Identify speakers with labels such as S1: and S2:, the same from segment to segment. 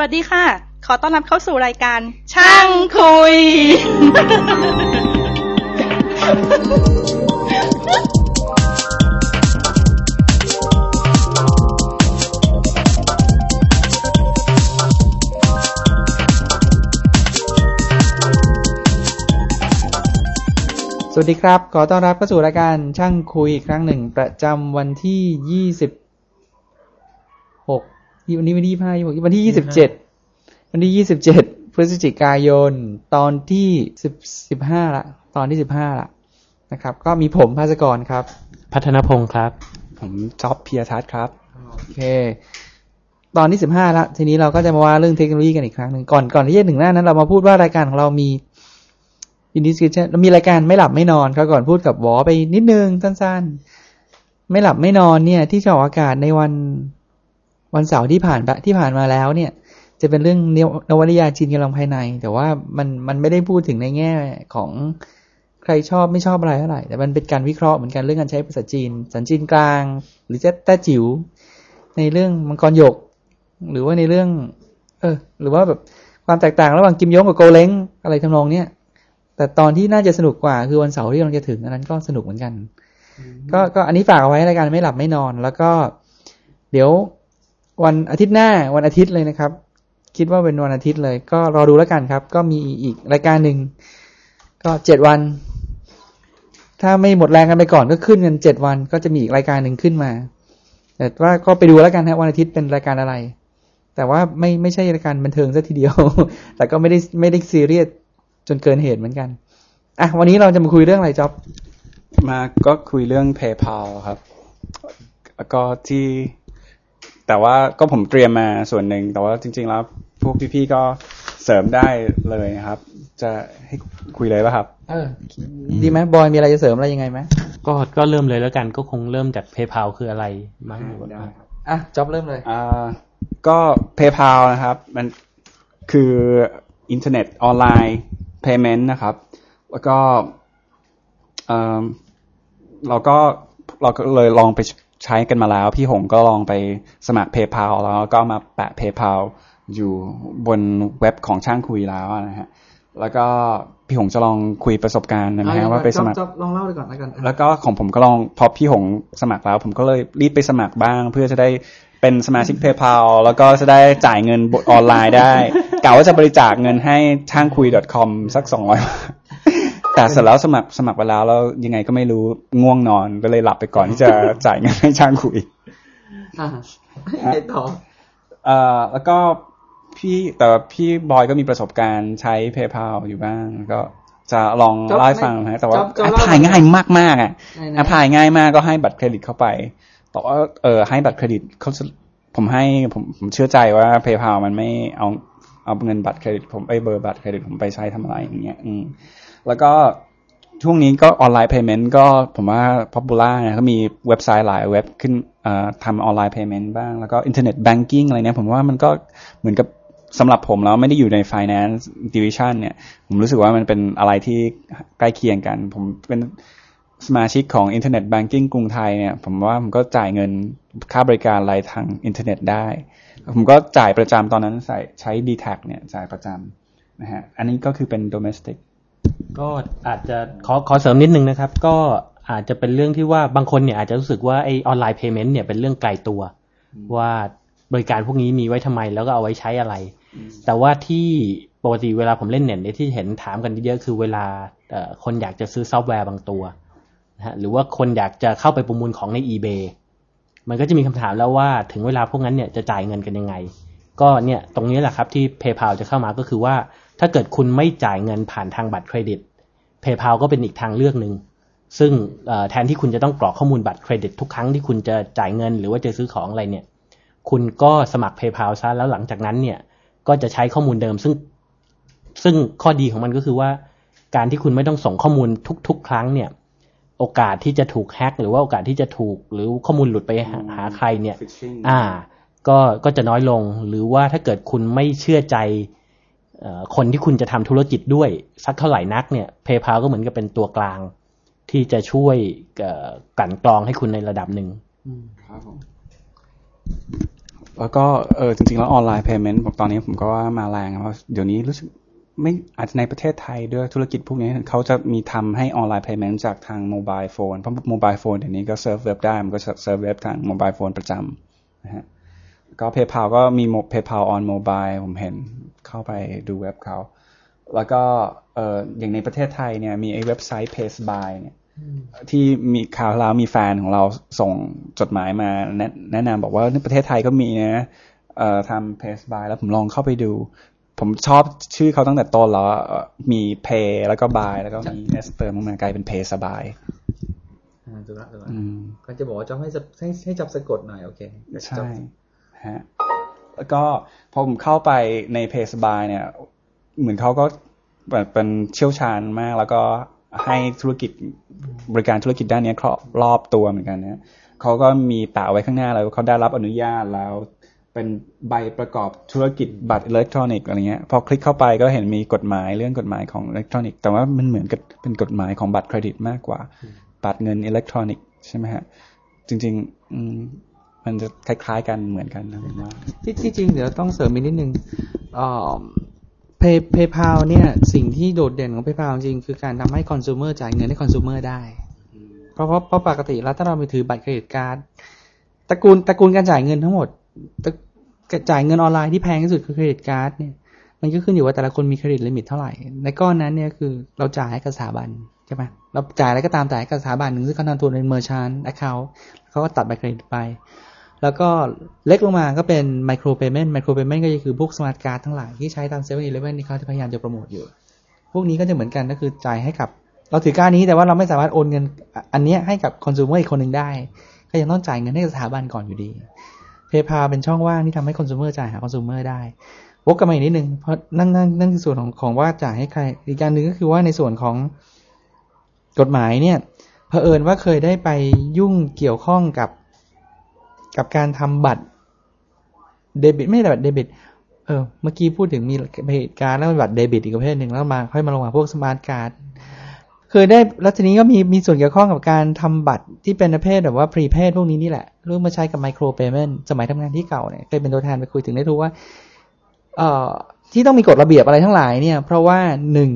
S1: วัสดีค่ะ ขอต้อนรับเข้าสู่รายการ ช่างคุย
S2: สวัสดีครับ ขอต้อนรับเข้าสู่รายการช่างคุยอีกครั้งหนึ่ง ประจำวันที่ยี่สิบหก วันนี้วันที่ยี่ห้าวันที่ยี่สิบเจ็ดวันที่ยี่สิบเจ็ดพฤศจิกายน ตอนที่สิบสิบห้าละตอนที่สิบห้าละนะครับ ก็มีผมภาสกรครับ
S3: พัฒนพงศ์ครับ
S4: ผมจ๊อบเพียทัศน์ครับ
S2: โอเค ตอนที่สิบห้าละทีนี้เราก็จะมาว่าเรื่องเทคโนโลยีกันอีกครั้งหนึ่งก่อนก่อนที่จะถึงหน้านั้น เรามาพูดว่ารายการของเรามีอินดิสคิชเรามีรายการไม่หลับไม่นอนครับก่อนพูดกับหวอไปนิดนึงสั้นๆ ไม่หลับไม่นอนเนี่ย ที่จะออกอากาศในวัน วันเสาร์ที่ผ่านไปที่ผ่านมาแล้วเนี่ย จะเป็นเรื่องนวนวนิยายจีนกำลังภายใน แต่ว่ามันมันไม่ได้พูดถึงในแง่ของใครชอบไม่ชอบอะไรเท่าไหร่แต่มันเป็นการวิเคราะห์เหมือนกันเรื่องการใช้ภาษาจีน สันจีนกลาง หรือเจะแต้จิ๋วในเรื่องมังกรหยก หรือว่าในเรื่อง เออ หรือว่าแบบความแตกต่างระหว่างกิมยงกับโกเล้งอะไรทำนองเนี้ยแต่ตอนที่น่าจะสนุกกว่าคือวันเสาร์ที่กำลังจะถึงอันนั้นก็สนุกเหมือนกัน ก็ก็อันนี้ฝากเอาไว้รายการไม่หลับไม่นอน แล้วก็ เดี๋ยว วันอาทิตย์หน้าวันอาทิตย์เลยนะครับ คิดว่าเป็นวันอาทิตย์เลย ก็รอดูแล้วกันครับ ก็มีอีกรายการหนึ่งก็เจ็ดวัน ถ้าไม่หมดแรงกันไปก่อนก็ขึ้นกันเจ็ดวัน ก็จะมีอีกรายการหนึ่งขึ้นมา แต่ว่าก็ไปดูแล้วกันฮะวันอาทิตย์เป็นรายการอะไร แต่ว่าไม่ไม่ใช่รายการบันเทิงซะทีเดียว แต่ก็ไม่ได้ไม่ได้ซีเรียสจนเกินเหตุเหมือนกันอะวันนี้เราจะมาคุยเรื่องอะไรจ๊อบ
S4: มาก็คุยเรื่อง PayPal ครับ ก็ที่ แต่ว่าก็ผมเตรียมมาส่วนหนึ่ง แต่ว่าจริง ๆ แล้ว พวกพี่ๆก็เสริมได้เลยนะครับ จะให้คุยเลยป่ะครับ
S2: เออ ดีไหมบอยมีอะไรจะเสริมอะไรยังไงไหม
S3: ก็ก็เริ่มเลยแล้วกันก็คงเริ่มจาก PayPal คืออะไรมั้ง
S4: ได้ครับ
S2: อะจ๊อบเริ่มเลย
S4: อ่าก็ PayPal นะครับ มันคืออินเทอร์เน็ตออนไลน์ payment นะครับ แล้วก็เอ่อเราก็เราก็เลยลองไป ใช้กันมาแล้ว พี่หงก็ลองไปสมัคร PayPal แล้วก็มาแปะ PayPal อยู่บนเว็บของช่างคุยแล้วนะฮะแล้วก็พี่หงจะลองคุยประสบการณ์นะฮะว่าไปสมัคร
S2: จ๊อบลองเล่าไปก่อนแล้วกัน
S4: แล้วก็ของผมก็ลองพอพี่หงสมัครแล้ว ผมก็เลยรีบไปสมัครบ้าง เพื่อจะได้เป็นสมาชิก PayPal แล้วก็จะได้จ่ายเงินออนไลน์ได้กะว่าจะบริจาคเงินให้ช่างคุย .com สักสองร้อย แต่เสร็จแล้วสมัครสมัครไปแล้วแล้วยังไงก็ไม่รู้ง่วงนอนก็เลยหลับไปก่อนที่จะจ่ายเงินให้ช่างคุย
S2: อะไอ้ต่อ
S4: เอ่อแล้วก็พี่แต่ว่าพี่บอยก็มีประสบการณ์ใช้ PayPal อยู่บ้างก็จะลอง
S2: จ๊อบ
S4: เล่าให้ฟังนะแต่ว่า
S2: จ๊อบจ๊อบ
S4: แอป
S2: เล่า
S4: พลายง่ายมากๆอะ
S2: ไหนๆ
S4: apply ง่ายมากก็ให้บัตรเครดิตเข้าไปแต่ว่าเออให้บัตรเครดิตเขาจะผมให้ผมผมเชื่อใจว่า PayPal มันไม่เอาเอาเงินบัตรเครดิตผมไปเบอร์บัตรเครดิตผมไปใช้ทำอะไรอย่างเงี้ย อืม แล้วก็ช่วงนี้ก็ online payment ก็ผมว่า popular นะเขามีเว็บไซต์หลายเว็บขึ้นทำออนไลน์ payment บ้าง แล้วก็ internet banking อะไรเนี่ยผมว่ามันก็เหมือนกับสำหรับผมแล้วไม่ได้อยู่ใน finance division เนี่ย ผมรู้สึกว่ามันเป็นอะไรที่ใกล้เคียงกัน ผมเป็นสมาชิกของ Internet Banking กรุงไทยเนี่ย ผมว่าผมก็จ่ายเงินค่าบริการอะไรทางอินเทอร์เน็ตได้ ผมก็จ่ายประจำตอนนั้นใส่ใช้ d t แทเนี่ยจ่ายประจำนะฮะ อันนี้ก็คือเป็น domestic
S3: ก็อาจจะขอขอเสริมนิดนึงนะครับ ก็อาจจะเป็นเรื่องที่ว่าบางคนเนี่ยอาจจะรู้สึกว่าไอ online payment เนี่ยเป็นเรื่องไกลตัว ว่าบริการพวกนี้มีไว้ทำไมแล้วก็เอาไว้ใช้อะไร แต่ว่าที่ปกติเวลาผมเล่นเน็ตเนี่ยที่เห็นถามกันเยอะๆคือเวลาเอ่อคนอยากจะซื้อซอฟต์แวร์บางตัวนะฮะหรือว่าคนอยากจะเข้าไปประมูลของใน eBay มันก็จะมีคำถามแล้วว่าถึงเวลาพวกนั้นเนี่ยจะจ่ายเงินกันยังไง ก็เนี่ยตรงนี้แหละครับที่ PayPal จะเข้ามาก็คือว่า ถ้าเกิดคุณไม่จ่ายเงินผ่านทางบัตรเครดิต PayPal ก็เป็นอีกทางเลือกหนึ่ง ซึ่งเอ่อแทนที่คุณจะต้องกรอกข้อมูลบัตรเครดิตทุกครั้งที่คุณจะจ่ายเงินหรือว่าจะซื้อของอะไรเนี่ย คุณก็สมัคร PayPal ซะแล้วหลังจากนั้นเนี่ยก็จะใช้ข้อมูลเดิม ซึ่งซึ่งข้อดีของมันก็คือว่า การที่คุณไม่ต้องส่งข้อมูลทุก ๆ ครั้งเนี่ย โอกาสที่จะถูกแฮ็กหรือว่าโอกาสที่จะถูก หรือข้อมูลหลุดไปหาหาใครเนี่ย
S4: Phishing
S3: อ่า ก็ก็จะน้อยลงหรือว่าถ้าเกิดคุณไม่เชื่อใจเอ่อ คนที่คุณจะทำธุรกิจด้วยสักเท่าไหร่นักเนี่ย PayPal ก็เหมือนกับเป็นตัวกลาง ที่จะช่วยกลั่นกรองให้คุณในระดับหนึ่ง
S4: ครับผมแล้วก็เออจริงๆ แล้ว online payment ผมตอนนี้ผมก็ว่ามาแรงนะเพราะเดี๋ยวนี้รู้สึกไม่อาจจะในประเทศไทยด้วยธุรกิจพวกนี้เขาจะมีทำให้ online payment จากทาง mobile phone เพราะ mobile phone เดี๋ยวนี้ก็ surf web ได้ มันก็ surf web ทาง mobile phone ประจำนะฮะ ก็ PayPal ก็มี PayPal on mobile ผมเห็นเข้าไปดูเว็บเขา แล้วก็เอออย่างในประเทศไทยเนี่ยมีไอ้เว็บไซต์ PaySby เนี่ยที่มีข่าวแล้วมีแฟนของเราส่งจดหมายมาแนะแนะนำบอกว่าในประเทศไทยก็มีนะเอ่อทำเพสบายแล้วผมลองเข้าไปดู ผมชอบชื่อเขาตั้งแต่ต้นแล้วเอ่อมีเพย์แล้วก็บายแล้วก็มีเอสเติมมากลายเป็นเพย์สบาย
S2: อ่าถูกละถูกละ
S4: อืม
S2: ก็จะบอกว่าจอบให้จะให้ให้จอบสะกดหน่อยโอเค
S4: ใช่ ฮะแล้วก็พอผมเข้าไปใน PaySbuy เนี่ย เหมือนเขาก็เป็นเชี่ยวชาญมาก แล้วก็ให้ธุรกิจบริการธุรกิจด้านเนี้ยครอบรอบตัวเหมือนกันนะเขาก็มีแปะไว้ข้างหน้าแล้วเขาได้รับอนุญาตแล้วเป็นใบประกอบธุรกิจบัตรอิเล็กทรอนิกส์อะไรเงี้ยพอคลิกเข้าไปก็เห็นมีกฎหมายเรื่องกฎหมายของอิเล็กทรอนิกส์แต่ว่ามันเหมือนกับเป็นกฎหมายของบัตรเครดิตมากกว่า บัตรเงินอิเล็กทรอนิกส์ใช่ไหมฮะจริงๆอื มมันจะคล้ายๆกันเหมือนกันนะผมว่า
S2: ที่ที่จริงเดี๋ยวต้องเสริมอีกนิดนึงเอ่อ Pay PayPal เนี่ยสิ่งที่โดดเด่นของ PayPal จริงๆคือการทำให้ consumer จ่ายเงินให้ consumer ได้เพราะเพราะเพราะปกติแล้วถ้าเราไปถือบัตร credit card ตระกูลตระกูลการจ่ายเงินทั้งหมดตระจ่ายเงินออนไลน์ที่แพงที่สุดคือ credit card เนี่ยมันก็ขึ้นอยู่ว่าแต่ละคนมี credit limit เท่าไหร่ ในก้อนนั้นเนี่ยคือเราจ่ายให้กับสถาบันใช่ไหมเราจ่ายอะไรก็ตามแต่ให้กับสถาบันหนึ่งซึ่งเขาทำตัวเป็น merchant account เขาก็ตัดบัตรเครดิตไป แล้วก็เล็กลงมาก็เป็น micropayment micropayment ก็คือพวก smart card ทั้งหลายที่ใช้ตามเซเว่นอีเลฟเว่นที่เขาจะพยายามจะโปรโมทอยู่ พวกนี้ก็จะเหมือนกันก็คือจ่ายให้กับ เราถือการ์ดนี้แต่ว่าเราไม่สามารถโอนเงินอันนี้ให้กับคอน sumer อีกคนหนึ่งได้ ก็ยังต้องจ่ายเงินให้กับสถาบันก่อนอยู่ดี PayPal เป็นช่องว่างที่ทำให้ consumer จ่ายหาคอน sumer ได้วกกลับมาอีกนิดนึงเพราะนั่นนั่นนั่นคือส่วนของของว่าจ่ายให้ใคร อีกการหนึ่งก็คือว่าในส่วนของกฎหมายเนี่ยเผอิญว่าเคยได้ไปยุ่งเกี่ยวข้องกับ กับการทำบัตรเดบิตไม่ใช่บัตรเดบิต เออ เมื่อกี้พูดถึงมี credit card แล้วบัตรเดบิตอีกประเภทหนึ่งแล้วมาค่อยมาลงมาพวก smart card เคยได้แล้วทีนี้ก็มีมีส่วนเกี่ยวข้องกับการทำบัตรที่เป็นประเภทแบบว่า prepaid พวกนี้นี่แหละเรื่องมาใช้กับ micropayment สมัยทำงานที่เก่าเนี่ยเคยเป็นตัวแทนไปคุยถึงได้รู้ว่า เอ่อที่ต้องมีกฎระเบียบอะไรทั้งหลายเนี่ย เพราะว่าหนึ่ง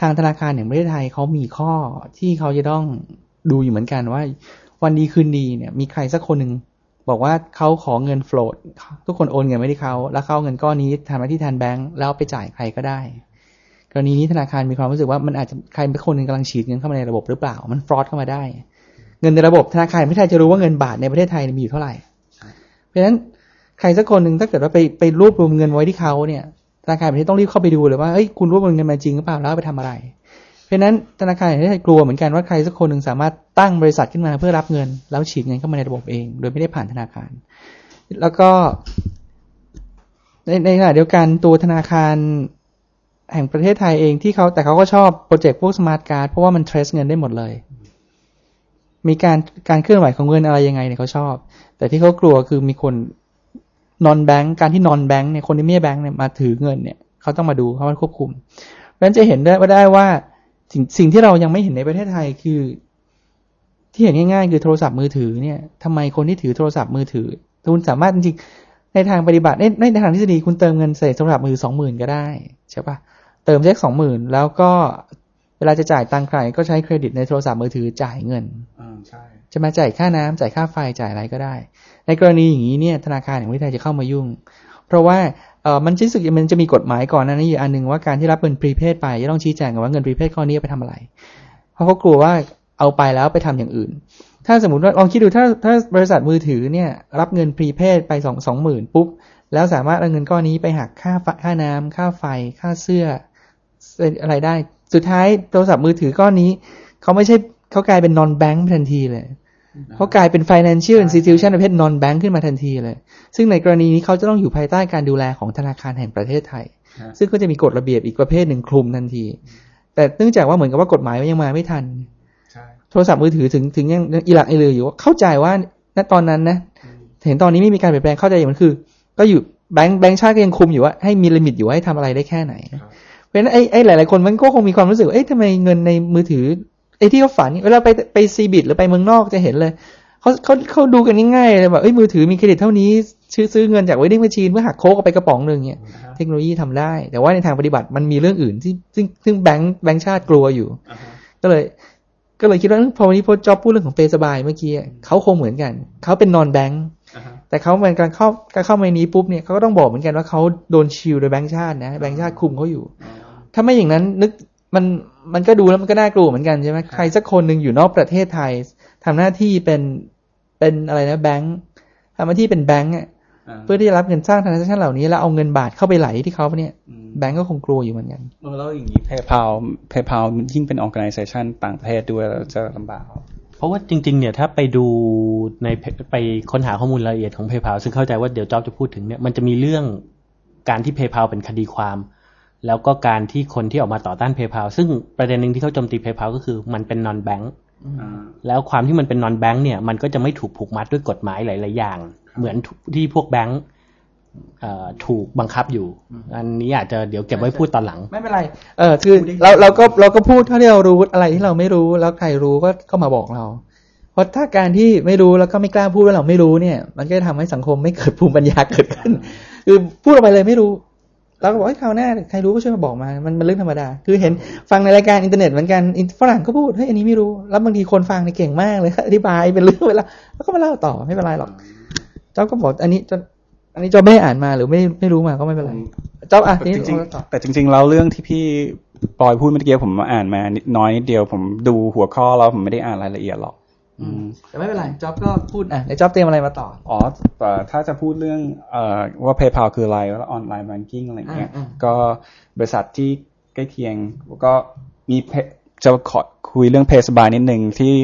S2: ทางธนาคารแห่งประเทศไทยเขามีข้อที่เขาจะต้องดูอยู่เหมือนกันว่า วันดีคืนดีเนี่ย มีใครสักคนหนึ่ง บอกว่าเขาขอเงินโฟลดทุกคนโอนเงินไม่ได้เขาแล้วเขาเอาเงินก้อนนี้ทำหน้าที่แทนแบงก์แล้วไปจ่ายใครก็ได้ กรณีนี้ธนาคารมีความรู้สึกว่ามันอาจจะใครเป็นคนหนึ่งกำลังฉีดเงินเข้ามาในระบบหรือเปล่า มันฟรอดเข้ามาได้ เงินในระบบธนาคารไม่ไทยจะรู้ว่าเงินบาทในประเทศไทยมีอยู่เท่าไหร่ เพราะฉะนั้นใครสักคนหนึ่งถ้าเกิดว่าไปไปรวบรวมเงินไว้ที่เขาเนี่ยธนาคารประเทศต้องรีบเข้าไปดูเลยว่าเฮ้ยคุณรวบรวมเงินมาจริงหรือเปล่าแล้วไปทำอะไร เพราะนั้นธนาคารแห่งประเทศไทยกลัวเหมือนกันว่าใครสักคนหนึ่งสามารถตั้งบริษัทขึ้นมาเพื่อรับเงิน แล้วฉีดเงินเข้ามาในระบบเอง โดยไม่ได้ผ่านธนาคาร แล้วก็ในในขณะเดียวกันตัวธนาคารแห่งประเทศไทยเองที่เขาแต่เขาก็ชอบโปรเจกต์พวก smart card เพราะว่ามัน trace เงินได้หมดเลย มีการการเคลื่อนไหวของเงินอะไรยังไงเนี่ยเขาชอบ แต่ที่เขากลัวคือมีคนนอนแบงก์การที่นอนแบงก์เนี่ยคนที่ไม่แบงก์เนี่ยมาถือเงินเนี่ยเขาต้องมาดูเขามาควบคุมเพราะฉะนั้นจะเห็นได้ว่าได้ว่า สิ่งสิ่งที่เรายังไม่เห็นในประเทศไทยคือ ที่เห็นง่ายๆ คือโทรศัพท์มือถือเนี่ยทำไมคนที่ถือโทรศัพท์มือถือคุณสามารถจริงๆในทางปฏิบัติในในทางทฤษฎีคุณเติมเงินใส่โทรศัพท์มือสองหมื่นก็ได้ใช่ปะเติมเช็คสองหมื่นแล้วก็เวลาจะจ่ายตังค์ใครก็ใช้เครดิตในโทรศัพท์มือถือจ่ายเงิน
S4: อ่าใช่
S2: จะมาจ่ายค่าน้ำจ่ายค่าไฟจ่ายอะไรก็ได้ ในกรณีอย่างนี้เนี่ยธนาคารแห่งประเทศไทยจะเข้ามายุ่ง เพราะว่า เออมันรู้สึกมันจะมีกฎหมายก่อนนะนี่อันหนึ่งว่าการที่รับเงินพรีเพดไปจะต้องชี้แจงกันว่าเงินพรีเพดข้อนี้ไปทำอะไร เพราะเขากลัวว่าเอาไปแล้วไปทำอย่างอื่น ถ้าสมมติว่าลองคิดดูถ้าถ้าบริษัทมือถือเนี่ยรับเงินพรีเพดไปสองสองหมื่นปุ๊บแล้วสามารถเอาเงินก้อนนี้ไปหักค่าค่าน้ำค่าไฟ ค่าเสื้ออะไรได้ สุดท้ายโทรศัพท์มือถือก้อนนี้เขาไม่ใช่เขากลายเป็น non bank ทันทีเลย เขากลายเป็น financial institution ประเภท non bank ขึ้นมาทันทีเลย ซึ่งในกรณีนี้เขาจะต้องอยู่ภายใต้การดูแลของธนาคารแห่งประเทศไทย ซึ่งก็จะมีกฎระเบียบอีกประเภทหนึ่งคลุมทันที แต่เนื่องจากว่าเหมือนกับว่ากฎหมายมันยังมาไม่ทัน
S4: ใช่
S2: โทรศัพท์มือถือถึงถึงยังอีหลักอีเหลืออยู่ว่าเข้าใจว่าณตอนนั้นนะ เห็นตอนนี้ไม่มีการเปลี่ยนแปลงเข้าใจอย่างมันคือ ก็อยู่แบงค์แบงค์ชาติก็ยังคุมอยู่ว่าให้มี limit อยู่ว่าให้ทำอะไรได้แค่ไหน เพราะฉะนั้นไอ้ไอ้หลายๆคนมันก็คงมีความรู้สึกว่าเอ๊ะทำไมเงินในมือถือ ไอ้ที่เขาฝันเวลาไปไป CeBIT หรือไปเมืองนอกจะเห็นเลยเขาเขาเขาดูกันง่ายๆเลยแบบเอ้ยมือถือมีเครดิตเท่านี้ชื่อซื้อเงินจาก vending machine เพื่อหักโค้กออกไปกระป๋องหนึ่งเนี่ยเทคโนโลยีทำได้ แต่ว่าในทางปฏิบัติมันมีเรื่องอื่นที่ซึ่งซึ่งแบงค์แบงค์ชาติกลัวอยู่ ก็เลย ก็เลยคิดว่าพอวันนี้พอจอบพูดเรื่องของ PaySbuy เมื่อกี้อะเขาคงเหมือนกันเขาเป็น non-bank แต่เขาเป็นการเข้าการเข้ามาในนี้ปุ๊บเนี่ยเขาก็ต้องบอกเหมือนกันว่าเขาโดน shield โดยแบงค์ชาตินะแบงค์ชาติคุมเขาอยู่ ถ้าไม่อย่างนั้นนึกมัน มันก็ดูแล้วมันก็น่ากลัวเหมือนกันใช่ไหมใครสักคนหนึ่งอยู่นอกประเทศไทยทำหน้าที่เป็นเป็นอะไรนะแบงค์ทำหน้าที่เป็นแบงค์อะเพื่อที่จะรับเงินสร้าง transaction เหล่านี้แล้วเอาเงินบาทเข้าไปไหลที่เขาเนี่ยแบงก์ก็คงกลัวอยู่เหมือนกัน
S4: แล้วอย่างนี้ PayPal PayPal ยิ่งเป็น organization ต่างประเทศด้วยแล้วจะลำบาก
S3: เพราะว่าจริง ๆ เนี่ยถ้าไปดูในไปค้นหาข้อมูลรายละเอียดของ PayPal ซึ่งเข้าใจว่าเดี๋ยวจอบจะพูดถึงเนี่ยมันจะมีเรื่องการที่ PayPal เป็นคดีความ แล้วก็การที่คนที่ออกมาต่อต้าน PayPal ซึ่งประเด็นหนึ่งที่เขาโจมตี PayPal ก็คือมันเป็น non bank แล้วความที่มันเป็น non bank เนี่ย มันก็จะไม่ถูกผูกมัดด้วยกฎหมายหลาย ๆ อย่าง เหมือนที่พวกแบงก์ถูกบังคับอยู่ อันนี้อาจจะเดี๋ยวเก็บไว้พูดตอนหลัง
S2: ไม่เป็นไร เออคือเราเราก็เราก็พูดเท่าที่เรารู้อะไรที่เราไม่รู้แล้วใครรู้ก็ก็มาบอกเรา เพราะถ้าการที่ไม่รู้แล้วก็ไม่กล้าพูดว่าเราไม่รู้เนี่ย มันก็จะทำให้สังคมไม่เกิดภูมิปัญญาเกิดขึ้น คือพูดออกไปเลยไม่รู้ เราก็บอกให้คราวหน้าใครรู้ก็ช่วยมาบอกมา มันเป็นเรื่องธรรมดา คือเห็นฟังในรายการอินเทอร์เน็ตเหมือนกันฝรั่งก็พูดเฮ้ยอันนี้ไม่รู้ แล้วบางทีคนฟังในเก่งมากเลยอธิบายเป็นเรื่องเวลาแล้วก็มาเล่าต่อไม่เป็นไรหรอก เจ้าก็บอกอันนี้จะอันนี้เจ้าไม่อ่านมาหรือไม่ไม่รู้มาก็ไม่เป็นไร เจ้าอะ
S4: แต่จริงๆแต่จริงๆแล้วเรื่องที่พี่ปอยพูดเมื่อกี้ผมอ่านมานิดน้อยนิดเดียวผมดูหัวข้อแล้วผมไม่ได้อ่านรายละเอียดหรอก
S2: แต่ไม่เป็นไรจ็อบก็พูดอะในจ็อบเตรียมอะไรมาต่อ
S4: อ๋อแต่ถ้าจะพูดเรื่องเอ่อว่า PayPal คืออะไรแล้วออนไลน์แบงกิ้งอะไรเงี้ย ก็บริษัทที่ใกล้เคียงก็มีจะขอคุยเรื่อง Pay สบายนิดนึงที่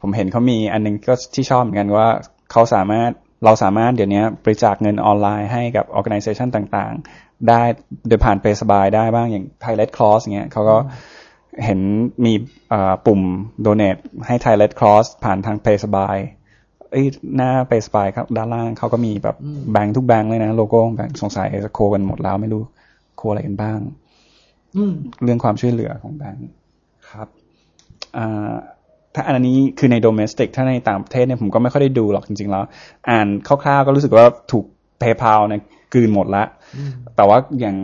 S4: ผมเห็นเขามีอันนึงก็ที่ชอบเหมือนกันว่าเขาสามารถเราสามารถเดี๋ยวนี้บริจาคเงินออนไลน์ให้กับ organization ต่างๆ ได้โดยผ่าน Pay สบายได้บ้างอย่าง Thai Red Cross เงี้ยเขาก็ เห็นมีปุ่ม donate ให้ Thai Red Cross ผ่านทาง Pay สบายหน้า Pay สบายครับด้านล่างเขาก็มีแบบแบงค์ทุกแบงค์เลยนะ โลโก้แบงค์สงสัยจะโคกันหมดแล้วไม่รู้โคอะไรกันบ้างเรื่องความช่วยเหลือของแบงค์ครับถ้าอันนี้คือในโดเมสติกถ้าในต่างประเทศเนี่ยผมก็ไม่ค่อยได้ดูหรอกจริงๆแล้ว อ่านคร่าวๆก็รู้สึกว่าถูก PayPal เนี่ยกลืนหมดละ แต่ว่าอย่าง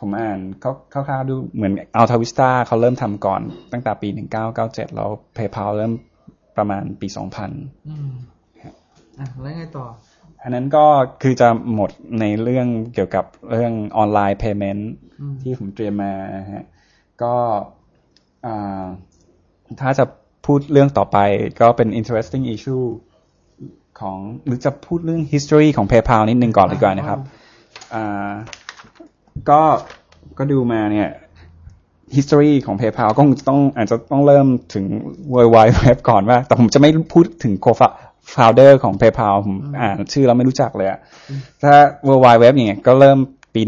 S4: ผมอ่านคร่าวๆดูเหมือน Alta Vista เขาเริ่มทำก่อนตั้งแต่ปี 1997 แล้ว PayPal เริ่มประมาณปี 2000
S2: อืมอะแล้วไงต่อ
S4: อันนั้นก็คือจะหมดในเรื่องเกี่ยวกับเรื่องออนไลน์ payment ที่ผมเตรียมมาฮะก็ถ้าจะพูดเรื่องต่อไปก็เป็น interesting issue ของหรือจะพูดเรื่อง history ของ PayPal นิดนึงก่อนดีกว่านะครับ ก็ก็ดูมาเนี่ย history ของ PayPal ก็ต้องอาจจะต้องเริ่มถึง World Wide Web ก่อนว่า แต่ผมจะไม่พูดถึง co-founder ของ PayPal ผมอ่านชื่อเราไม่รู้จักเลยอะถ้า World Wide Web เนี่ยก็เริ่มปี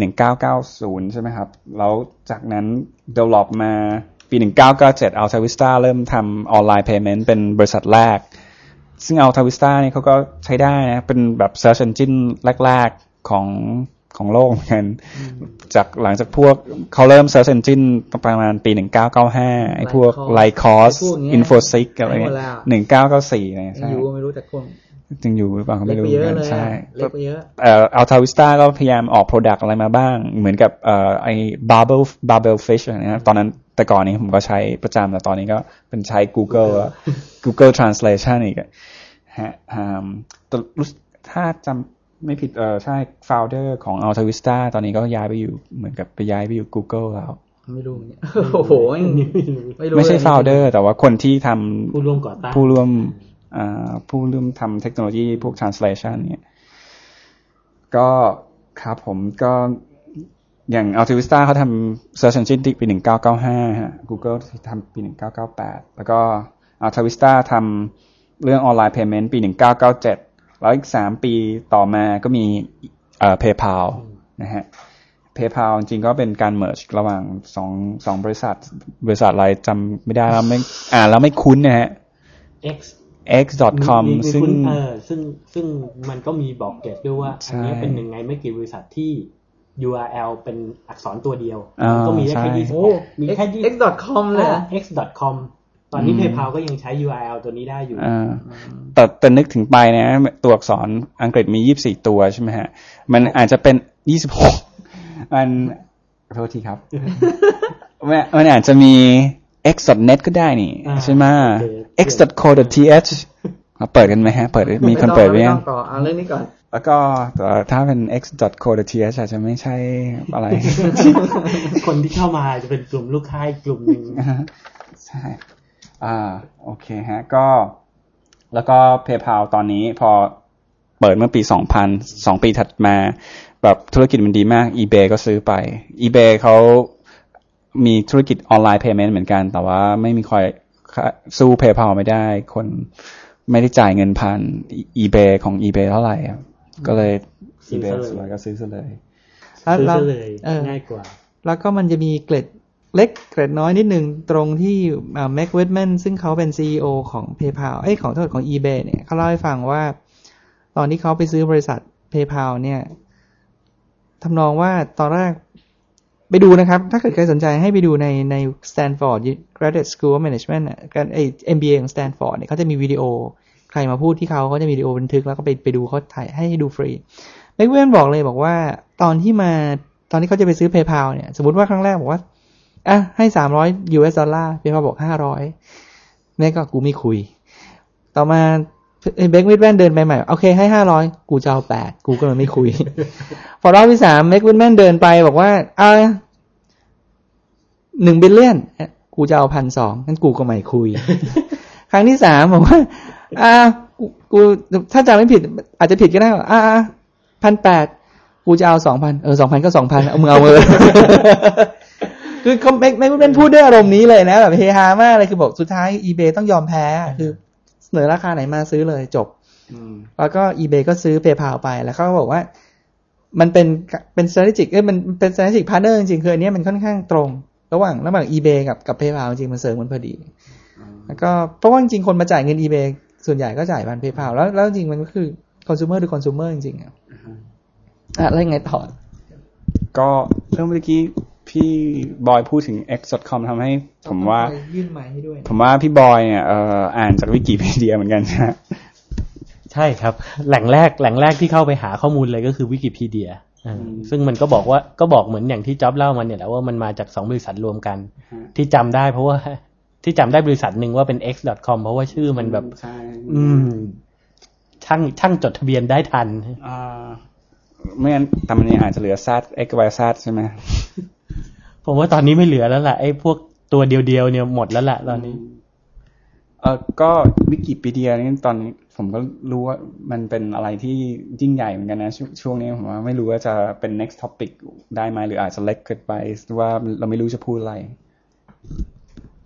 S4: 1990 ใช่ไหมครับ แล้วจากนั้น develop มาปี 1997 Alta Vista เริ่มทำออนไลน์ payment เป็นบริษัทแรก ซึ่ง Alta Vista เนี่ยเขาก็ใช้ได้นะ เป็นแบบ search engine แรก ๆ ของ ของโลกเหมือนกันจากหลังจากพวกเขาเริ่ม search engine ประมาณปี1995ไอ้พวก Lycos Infosys อะไรเงี้ย1994เนี่ยใช่
S2: ไม่รู้แต่คน
S4: จริงอยู่หรือเปล่าไม่รู้
S2: เยอะเลย
S4: ใช่
S2: เล็กเยอะ
S4: เอ่ออัลทาวิสตาก็พยายามออก Product อะไรมาบ้าง เหมือนกับเอ่อไอ้ Bubble Bubble Fish นะตอนนั้นแต่ก่อนนี้ผมก็ใช้ประจำแต่ตอนนี้ก็เป็นใช้ Google Google Translation อีกฮะแต่ถ้าจำ ไม่ผิดเออใช่ founder ของ Alta Vista ตอนนี้ก็ย้ายไปอยู่เหมือนกับไปย้ายไปอยู่ Google แล้ว
S2: ไม่รู้เนี่ยโอ้โห
S4: ไม่รู้ไม่ใช่ founder แต่ว่าคนที่ทำ
S3: ผู้ร่วมก่อตั้ง
S4: ผู้ร่วมผู้ร่วมทำเทคโนโลยีพวก translation เนี่ยก็ครับผมก็อย่าง Altivista เขาทำ Search Engine ปี 1995ฮะ Google ทำปี 1998 แล้วก็ Altivista ทำเรื่องออนไลน์ Payment ปี 1997 แล้วอีก3ปีต่อมาก็มีเอ่อ PayPal นะฮะ PayPal จริงๆก็เป็นการ merge ระหว่างสองสองบริษัท บริษัทอะไรจำไม่ได้แล้วไม่อ่านแล้วไม่คุ้นนะฮะ
S3: X
S4: x.com ซึ่ง
S3: เออซึ่งซึ่งมันก็มีบอกเกตด้วยว่า อันนี้เป็นหนึ่งในไม่กี่บริษัทที่ URL เป็นอักษรตัวเดียว ก็มีแค่ยี่สิบมีแค่ยี่
S2: x.com เลย
S3: x.com ตอนนี้
S4: อืม
S3: PayPal ก็ยังใช้ URL ตัวนี้ได้อยู่
S4: อ่าแต่แต่นึกถึงไปนะ ตัวอักษรอังกฤษมียี่สิบสี่ตัวใช่ไหมฮะ มันอาจจะเป็นยี่สิบหกมันโทษทีครับมันมันอาจจะมี x.net ก็ได้นี่
S3: อ่า
S4: ใช่ไหม
S3: โอเค
S4: x.co.th มาเปิดกันไหมฮะ เปิดมีคนเปิดไหม
S2: ไม่
S4: ยั
S2: ต้องงต่อเอาเรื่องนี้ก่อน
S4: แล้วก็แต่ถ้าเป็น x.co.th อาจจะไม่ใช่อะไร
S3: คนที่เข้ามาจะเป็นกลุ่มลูกค้าอีกกลุ่มหนึ่ง
S4: ใช่ อ่า โอเคฮะ ก็ แล้วก็ PayPal ตอนนี้พอเปิดเมื่อปี 2000สองปีถัดมา แบบธุรกิจมันดีมาก eBay ก็ซื้อไป eBay เขามีธุรกิจออนไลน์ payment เหมือนกัน แต่ว่าไม่มีคอยสู้ PayPal ไม่ได้ คนไม่ได้จ่ายเงินผ่าน eBay ของ eBay เท่าไหร่อะก็เลย
S3: ซื้อ
S4: eBay
S3: ซะเลย
S4: สุดท้ายก็ซื้อซะเลย
S2: แล้ว
S3: ซื้อ
S2: เรา
S3: ซะเลย
S2: เออ
S3: ง่ายกว่า
S2: แล้วก็มันจะมีเกร็ด เล็กเกร็ดน้อยนิดหนึ่งตรงที่แม็กเวดแมนซึ่งเขาเป็น CEO ของ PayPal เอ้ยของโทษของ eBay เนี่ยเขาเล่าให้ฟังว่า ตอนที่เขาไปซื้อบริษัท PayPal เนี่ยทำนองว่าตอนแรกไปดูนะครับ ถ้าเกิดใครสนใจให้ไปดูในใน Stanford Graduate School of Management อะการไอ MBA ของ Stanford เนี่ยเขาจะมีวิดีโอใครมาพูดที่เขาเขาจะมีวิดีโอบันทึกแล้วก็ไปไปดูเขาถ่ายให้ดูฟรีMeg Whitman บอกเลยบอกว่าตอนที่มาตอนที่เขาจะไปซื้อ PayPal เนี่ย สมมติว่าครั้งแรกบอกว่า อะให้สามร้อย US dollar PayPal บอกห้าร้อยแม่ก็กูไม่คุย ต่อมา Meg Whitman เดินไปใหม่ โอเคให้ห้าร้อยกูจะเอาแปดกูก็เลยไม่คุย พอรอบที่สาม Meg Whitman เดินไปบอกว่าเอาหนึ่ง billion กูจะเอาพันสองงั้นกูก็ไม่คุย ครั้งที่สามบอกว่า อ่า กูถ้าจำไม่ผิด อาจจะผิดก็ได้ว่าอ่าพันแปดกูจะเอาสองพันเออสองพันก็สองพันเอามึงเอาเออ คือเขาไม่ไม่เป็นพูดด้วยอารมณ์นี้เลยนะแบบเฮฮามากเลยคือบอกสุดท้าย eBay ต้องยอมแพ้ คือเสนอราคาไหนมาซื้อเลยจบแล้วก็ eBay ก็ซื้อ PayPal ไปแล้วเขาก็บอกว่า มันเป็นเป็น strategic เอ้ยมันเป็น strategic partner จริงๆคืออันเนี้ยมันค่อนข้างตรง ระหว่างระหว่าง eBay กับกับ PayPal จริงๆมันเสริมกันพอดีแล้วก็เพราะว่าจริงๆคนมาจ่ายเงิน eBay ส่วนใหญ่ก็จ่ายผ่าน PayPal แล้วแล้วจริงๆมันก็คือ consumer หรือ consumer จริงๆอะอะแล้วยังไงต่อ
S4: ก็เรื่องเมื่อกี้ พี่บอยพูดถึง x.com ทำให้ ผมว่า
S2: ยื่นไม้ให้ด้วย
S4: ผมว่าพี่บอยเนี่ยเอ่ออ่านจากวิกิพีเดียเหมือนกันใช่ไหม
S3: ใช่ครับ แหล่งแรกแหล่งแรกที่เข้าไปหาข้อมูลเลยก็คือวิกิพีเดียซึ่งมันก็บอกว่าก็บอกเหมือนอย่างที่จ๊อบเล่ามาเนี่ยแหละว่ามันมาจากสองบริษัทรวมกัน ที่จำได้เพราะว่าที่จำได้บริษัทหนึ่งว่าเป็น x.com เพราะว่าชื่อมันแบบ
S4: ใช่
S3: อืมช่างช่างจดทะเบียนได้ทัน
S4: อ่า ไม่งั้นแต่มันยังอาจจะเหลือ z x y z ใช่ไหม
S3: ผมว่าตอนนี้ไม่เหลือแล้วล่ะไอ้พวกตัวเดียวๆเนี่ยหมดแล้วล่ะตอนนี้
S4: เออก็วิกิพีเดียนี่ตอนนี้ผมก็รู้ว่ามันเป็นอะไรที่ยิ่งใหญ่เหมือนกันนะชวช่วงนี้ผมว่าไม่รู้ว่าจะเป็น next topic ได้ไหมหรืออาจจะเล็กเกินไปหรือว่าเราไม่รู้จะพูดอะไร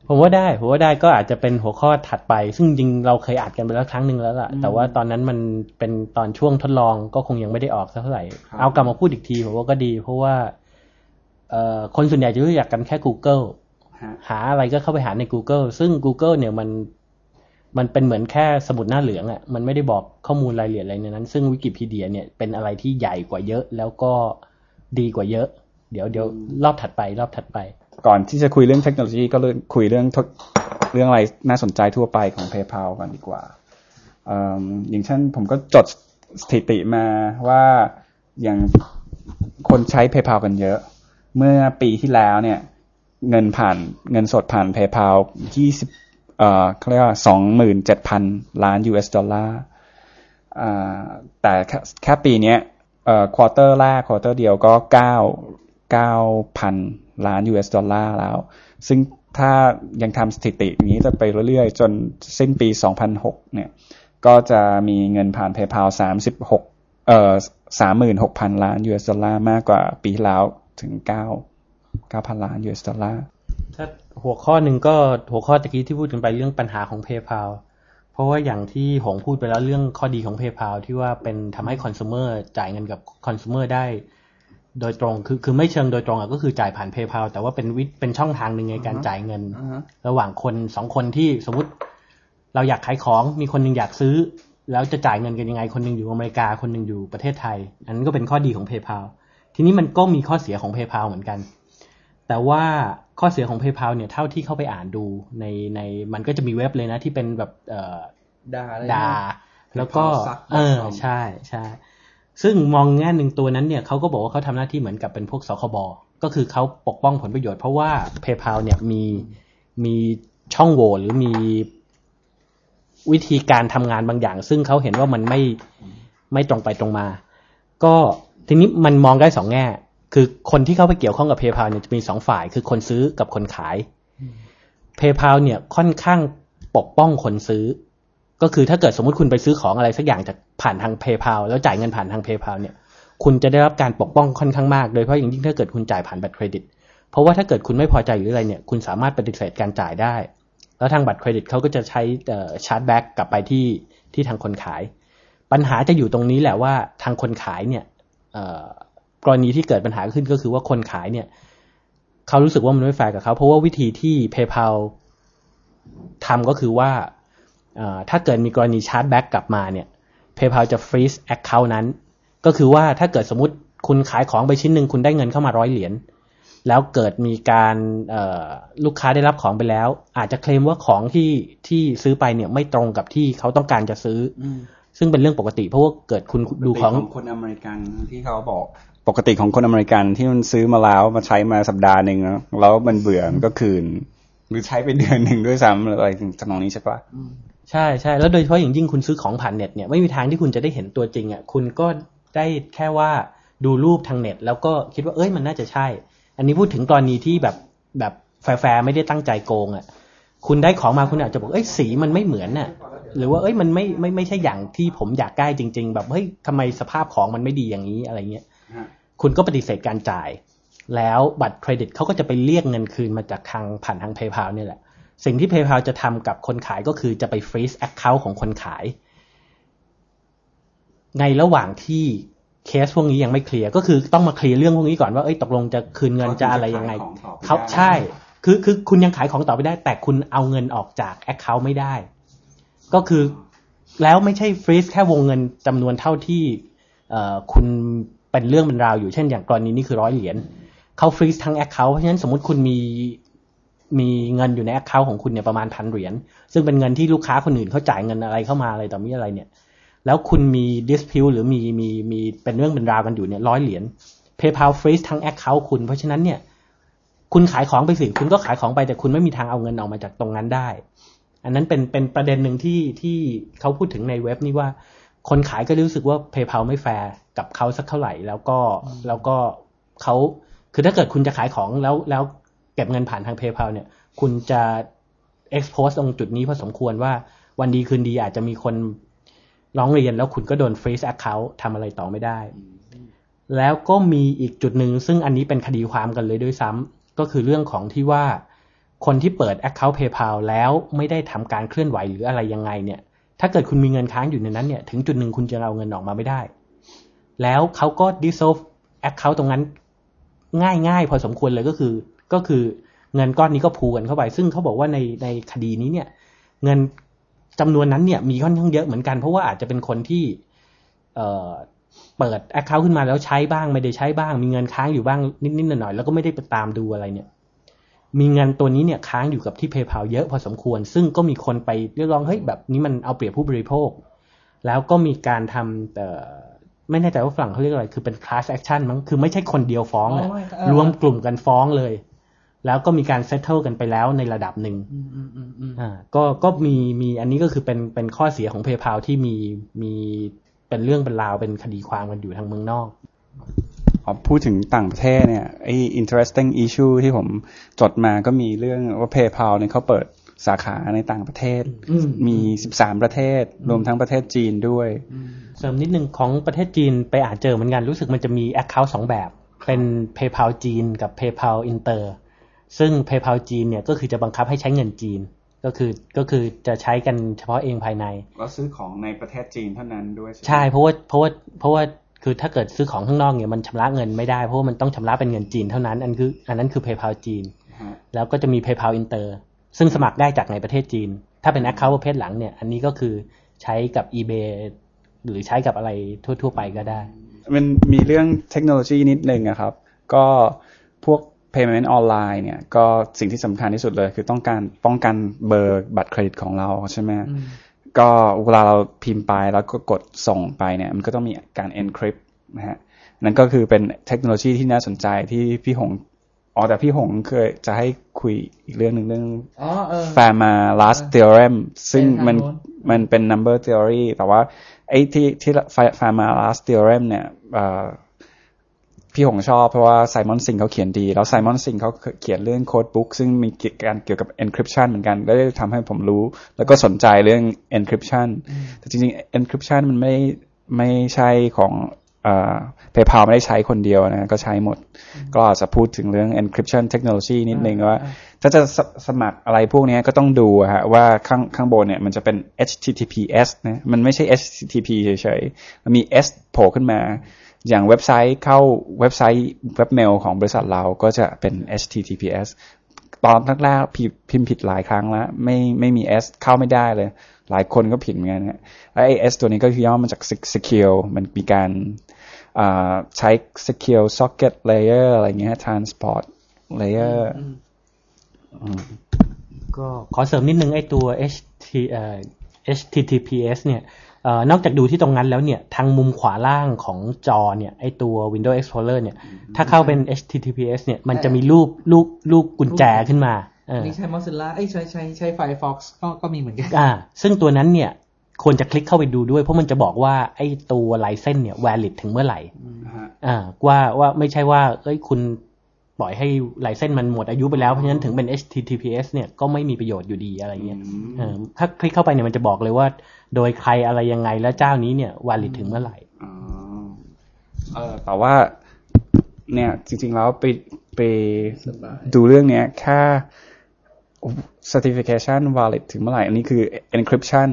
S3: ผมว่าได้ผมว่าได้ก็อาจจะเป็นหัวข้อถัดไป ซึ่งจริงเราเคยอัดกันไปแล้วครั้งหนึ่งแล้วล่ะ แต่ว่าตอนนั้นมันเป็นตอนช่วงทดลองก็คงยังไม่ได้ออกสักเท่าไหร่
S4: ครับ
S3: เอากลับมาพูดอีกทีผมว่าก็ดี เพราะว่าเอ่อคนส่วนใหญ่จะรู้จักกันแค่ Google
S4: ฮะ
S3: หาอะไรก็เข้าไปหาใน Google ซึ่ง Google เนี่ยมันมันเป็นเหมือนแค่สมุดหน้าเหลืองอะ่ะ มันไม่ได้บอกข้อมูลรายละเอียดอะไรในนั้น ซึ่งวิกิพีเดียเนี่ยเป็นอะไรที่ใหญ่กว่าเยอะแล้วก็ดีกว่าเยอะ เดี๋ยวเดี๋ยวรอบถัดไปรอบถัดไป
S4: ก่อนที่จะคุยเรื่องเทคโนโลยีก็เรื่องคุยเรื่องเรื่องอะไรน่าสนใจทั่วไปของ PayPal กันดีกว่าอย่างเช่นผมก็จดสถิติมาว่าอย่างคนใช้ PayPal กันเยอะ เมื่อปีที่แล้วเนี่ย เงินผ่านเงินสดผ่าน PayPal 20เอ่อเขาเรียกว่า27,000 ล้าน US ดอลลาร์แต่แค่ปีนี้เอ่อ quarter แรก quarter เดียวก็เก้าเก้าพัน ล้าน US ดอลลาร์แล้ว ซึ่งถ้ายังทำสถิติอย่างนี้จะไปเรื่อยๆ จนสิ้นปี 2006 เนี่ย ก็จะมีเงินผ่าน PayPal 36 เอ่อ 36,000 ล้าน US ดอลลาร์มากกว่าปีที่แล้วถึง 9 9,000 ล้าน US dollar
S3: ถ้าหัวข้อหนึ่งก็หัวข้อตะกี้ที่พูดกันไปเรื่องปัญหาของ PayPal เพราะว่าอย่างที่หงพูดไปแล้วเรื่องข้อดีของ PayPal ที่ว่าเป็นทำให้ consumer จ่ายเงินกับ consumer ได้ โดยตรงคือคือไม่เชิงโดยตรงอะก็คือจ่ายผ่าน PayPal แต่ว่าเป็นวิเป็นช่องทางหนึ่งในการจ่ายเงิน ระหว่างคนสองคนที่สมมติ เราอยากขายของมีคนหนึงอยากซื้อ แล้วจะจ่ายเงินกันยังไง คนหนึงอยู่อเมริกาคนหนึงอยู่ประเทศไทย อันนั้นก็เป็นข้อดีของ PayPal ทีนี้มันก็มีข้อเสียของ PayPal เหมือนกัน แต่ว่าข้อเสียของ PayPal เนี่ยเท่าที่เข้าไปอ่านดูในในมันก็จะมีเว็บเลยนะที่เป็นแบบเอ่อ
S2: ด่าอะไร
S3: ด่าแล้วก็
S4: PayPal suck
S3: เออ
S4: com
S3: ใช่ใช่ ซึ่งมองแง่หนึ่งตัวนั้นเนี่ยเขาก็บอกว่าเขาทำหน้าที่เหมือนกับเป็นพวกสคบก็คือเขาปกป้องผลประโยชน์เพราะว่า PayPal เนี่ยมีมีช่องโหว่หรือมีวิธีการทำงานบางอย่าง ซึ่งเขาเห็นว่ามันไม่ไม่ตรงไปตรงมา ก็ทีนี้มันมองได้สองแง่ คือคนที่เข้าไปเกี่ยวข้องกับ PayPal เนี่ยจะมีสองฝ่าย คือคนซื้อกับคนขาย PayPal เนี่ยค่อนข้างปกป้องคนซื้อ ก็คือถ้าเกิดสมมติคุณไปซื้อของอะไรสักอย่างจากผ่านทาง PayPal แล้วจ่ายเงินผ่านทาง PayPal เนี่ย คุณจะได้รับการปกป้องค่อนข้างมาก โดยเฉพาะอย่างยิ่งถ้าเกิดคุณจ่ายผ่านบัตรเครดิต เพราะว่าถ้าเกิดคุณไม่พอใจหรืออะไรเนี่ย คุณสามารถปฏิเสธการจ่ายได้ แล้วทางบัตรเครดิตเขาก็จะใช้ชาร์จแบ็กกลับไปที่ที่ทางคนขาย ปัญหาจะอยู่ตรงนี้แหละว่าทางคนขายเนี่ยกรณีที่เกิดปัญหาขึ้นก็คือว่าคนขายเนี่ยเขารู้สึกว่ามันไม่แฟร์กับเขาเพราะว่าวิธีที่ PayPal ทำก็คือว่า ถ้าเกิดมีกรณี chargeback กลับมาเนี่ย PayPal จะ freeze account นั้น ก็คือว่าถ้าเกิดสมมติคุณขายของไปชิ้นหนึ่งคุณได้เงินเข้ามาร้อยเหรียญแล้วเกิดมีการเอ่อลูกค้าได้รับของไปแล้ว อาจจะเคลมว่าของที่ที่ซื้อไปเนี่ยไม่ตรงกับที่เขาต้องการจะซื้ออซึ่งเป็นเรื่องปกติ เพราะว่าเกิดคุณดูของ
S4: ปกติคนอเมริกันที่เขาบอกปกติของคนอเมริกันที่มันซื้อมาแล้วมาใช้มาสัปดาห์หนึ่งแล้วแล้วมันเบื่อมันก็คืน หรือใช้ไปเดือนหนึ่งด้วยซ้ำหรืออะไรทำนองนี้ใช่ปะ
S3: ใช่ใช่แล้วโดยเฉพาะอย่างยิ่งคุณซื้อของผ่านเน็ตเนี่ยไม่มีทางที่คุณจะได้เห็นตัวจริงอะคุณก็ได้แค่ว่าดูรูปทางเน็ต แล้วก็คิดว่าเอ้ยมันน่าจะใช่ อันนี้พูดถึงกรณีที่แบบแบบแฟร์ๆไม่ได้ตั้งใจโกงอะคุณได้ของมาคุณอาจจะบอกเอ้ยสีมันไม่เหมือนน่ะหรือว่าเอ้ยมันไม่ไม่ไม่ใช่อย่างที่ผมอยากได้จริง ๆ แบบเฮ้ยทำไมสภาพของมันไม่ดีอย่างนี้อะไรเงี้ยคุณก็ปฏิเสธการจ่าย แล้วบัตรเครดิตเขาก็จะไปเรียกเงินคืนมาจากทางผ่านทาง PayPal เนี่ยแหละ สิ่งที่ PayPal จะทำกับคนขายก็คือจะไปฟรีซ Account ของคนขาย ในระหว่างที่เคสพวกนี้ยังไม่เคลียร์ก็คือต้องมาเคลียร์เรื่องพวกนี้ก่อนว่าเอ้ยตกลงจะคืนเงินจะอะไรยังไงเขาใช่ คือคือคุณยังขายของต่อไปได้ แต่คุณเอาเงินออกจาก Account ไม่ได้ ก็คือแล้วไม่ใช่ฟรีซแค่วงเงินจำนวนเท่าที่เอ่อคุณเป็นเรื่องเป็นราวอยู่เช่นอย่างกรณีนี้คือร้อยเหรียญเขาฟรีซทั้ง Account เพราะฉะนั้นสมมติคุณมี มีเงินอยู่ใน Account ของคุณเนี่ยประมาณพันเหรียญซึ่งเป็นเงินที่ลูกค้าคนอื่นเขาจ่ายเงินอะไรเข้ามาอะไรต่อมีอะไรเนี่ย แล้วคุณมี dispute หรือมีมีมีเป็นเรื่องเป็นราวกันอยู่เนี่ยร้อยเหรียญ PayPal freeze ทั้ง Account คุณ เพราะฉะนั้นเนี่ย คุณขายของไปสิคุณก็ขายของไปแต่คุณไม่มีทางเอาเงินออกมาจากตรงนั้นได้ อันนั้นเป็นเป็นประเด็นหนึ่งที่ที่เขาพูดถึงในเว็บนี้ว่า คนขายก็รู้สึกว่า PayPal ไม่แฟร์กับเขาสักเท่าไหร่ แล้วก็แล้วก็เขาคือถ้าเกิดคุณจะขายของแล้วแล้ว เก็บเงินผ่านทาง PayPal เนี่ย คุณจะ expose ตรงจุดนี้พอสมควรว่าวันดีคืนดีอาจจะมีคนร้องเรียนแล้วคุณก็โดน freeze account ทำอะไรต่อไม่ได้ แล้วก็มีอีกจุดหนึ่งซึ่งอันนี้เป็นคดีความกันเลยด้วยซ้ำก็คือเรื่องของที่ว่าคนที่เปิด Account PayPal แล้วไม่ได้ทำการเคลื่อนไหวหรืออะไรยังไงเนี่ย ถ้าเกิดคุณมีเงินค้างอยู่ในนั้นเนี่ย ถึงจุดหนึ่งคุณจะเอาเงินออกมาไม่ได้ แล้วเขาก็ dissolve Account ตรงนั้นง่ายง่ายๆพอสมควรเลยก็คือ ก็คือเงินก้อนนี้ก็พูกันเข้าไป ซึ่งเขาบอกว่าในในคดีนี้เนี่ย เงินจำนวนนั้นเนี่ยมีค่อนข้างเยอะเหมือนกันเพราะว่าอาจจะเป็นคนที่เอ่อเปิด Account ขึ้นมาแล้วใช้บ้างไม่ได้ใช้บ้าง มีเงินค้างอยู่บ้างนิดๆหน่อยๆแล้วก็ไม่ได้ไปตามดูอะไรเนี่ย มีเงินตัวนี้เนี่ยค้างอยู่กับที่ PayPal เยอะพอสมควร ซึ่งก็มีคนไปเรียกร้องเฮ้ยแบบนี้มันเอาเปรียบผู้บริโภค แล้วก็มีการทำเอ่อไม่แน่ใจว่าฝรั่งเขาเรียกอะไรคือเป็น class action มั้งคือไม่ใช่คนเดียวฟ้องอะ
S2: อ๋อไม่เออ
S3: รวมกลุ่มกันฟ้องเลย แล้วก็มีการ settle กันไปแล้วในระดับหนึ่ง
S2: อืมอืมอืมอืม
S3: อ่าก็ก็มีมีอันนี้ก็คือเป็นเป็นข้อเสียของ PayPal ที่มีมีเป็นเรื่องเป็นราวเป็นคดีความกันอยู่ทางเมืองนอก
S4: พอพูดถึงต่างประเทศเนี่ยไอ้ interesting issue ที่ผมจดมาก็มีเรื่องว่า PayPal เนี่ยเขาเปิดสาขาในต่างประเทศ
S2: อืม
S4: มี13ประเทศ รวมทั้งประเทศจีนด้วย
S3: เสริมนิดนึงของประเทศจีนไปอ่านเจอเหมือนกัน รู้สึกมันจะมี Account สองแบบ เป็น PayPal จีนกับ PayPal Inter ซึ่ง PayPal จีนเนี่ยก็คือจะบังคับให้ใช้เงินจีน ก็คือก็คือจะใช้กันเฉพาะเองภายใน
S4: แล้วซื้อของในประเทศจีนเท่านั้นด้วย
S3: ใช่เพราะว่าเพราะว่าเพราะว่าคือถ้าเกิดซื้อของข้างนอกเนี่ยมันชำระเงินไม่ได้เพราะว่ามันต้องชำระเป็นเงินจีนเท่านั้นอันคืออันนั้นคือ PayPal จีน
S4: ฮะ
S3: แล้วก็จะมี PayPal Inter ซึ่งสมัครได้จากในประเทศจีน ถ้าเป็น Account ประเภทหลังเนี่ยอันนี้ก็คือใช้กับ eBay หรือใช้กับอะไรทั่ว ๆ ไปก็ได้
S4: มันมีเรื่องเทคโนโลยีนิดนึงอะครับ ก็พวก payment ออนไลน์เนี่ยก็สิ่งที่สำคัญที่สุดเลย คือต้องการป้องกันเบอร์บัตรเครดิตของเราใช่ไหมก็เวลาเราพิมพ์ไปแล้วก็กดส่งไปเนี่ยมันก็ต้องมีการ encrypt นะฮะนั่นก็คือเป็นเทคโนโลยีที่น่าสนใจที่พี่หงอ๋อแต่พี่หงเคยจะให้คุยอีกเรื่องหนึ่งเรื่อง
S2: อ๋อเออ
S4: Fermat last theorem ซึ่ง
S2: เป็นทาง
S4: มัน
S2: โน้น
S4: มันเป็น number theory แต่ว่าไอ้ที่ที่ Fermat last theorem เนี่ยเอ่อ พี่หงชอบเพราะว่า Simon Singh เขาเขียนดี แล้ว Simon Singh เขาเขียนเรื่อง Code Book ซึ่งมีการเกี่ยวกับ encryption เหมือนกันได้ทำให้ผมรู้ แล้วก็สนใจเรื่อง encryption แต่จริงๆ encryption มันไม่ไม่ใช่ของเอ่อ PayPal ไม่ได้ใช้คนเดียวนะก็ใช้หมด ก็อาจจะพูดถึงเรื่อง encryption technology นิดนึงว่า ถ้าจะสสมัครอะไรพวกนี้ก็ต้องดูอะฮะว่าข้างข้างบนเนี่ยมันจะเป็น HTTPS นะมันไม่ใช่ HTTP เฉยๆ มันมี S โผล่ขึ้นมา อย่างเว็บไซต์เข้าเว็บไซต์เว็บเมลของบริษัทเราก็จะเป็น HTTPS ตอนแรกๆพิพมพ์ผิดหลายครั้งแล้ว ไม่ไม่มี S เข้าไม่ได้เลย หลายคนก็ผิดเหมือนกันฮะแล้วไอ้ S ตัวนี้ก็คือย่อมาจาก secure มันมีการใช้ secure socket layer อะไรเงี้ย transport layer
S3: ก็ขอเสริมนิดนึงไอ้ตัว HT, HTTPS เนี่ย นอกจากดูที่ตรงนั้นแล้วเนี่ย ทางมุมขวาล่างของจอเนี่ย ไอ้ตัว Windows Explorer เนี่ย ถ้าเข้าเป็น HTTPS เนี่ย มันจะมีรูปรูปรูปกุญแจขึ้นมาเออ
S2: นี่ใช้ Mozilla เอ้ยใช้ใช้ใช้ Firefox ก็ก็มีเหมือนกัน
S3: อ่า ซึ่งตัวนั้นเนี่ยควรจะคลิกเข้าไปดูด้วย เพราะมันจะบอกว่าไอ้ตัวไลเซนเนี่ย valid ถึงเมื่อไหร่ อ่า ว่าว่าไม่ใช่ว่า เอ้ยคุณ ปล่อยให้ไลเซนมันหมดอายุไปแล้ว เพราะฉะนั้นถึงเป็น HTTPS เนี่ยก็ไม่มีประโยชน์อยู่ดีอะไรเงี้ยเออถ้าคลิกเข้าไปเนี่ยมันจะบอกเลยว่า โดยใครอะไรยังไงแล้วเจ้านี้เนี่ย valid ถึงเมื่อไหร่
S4: อ๋อเออแต่ว่า เนี่ย จริง ๆ แล้วไปไป
S2: สบาย
S4: ดูเรื่องเนี้ยแค่ certification valid ถึงเมื่อไหร่ อันนี้คือ encryption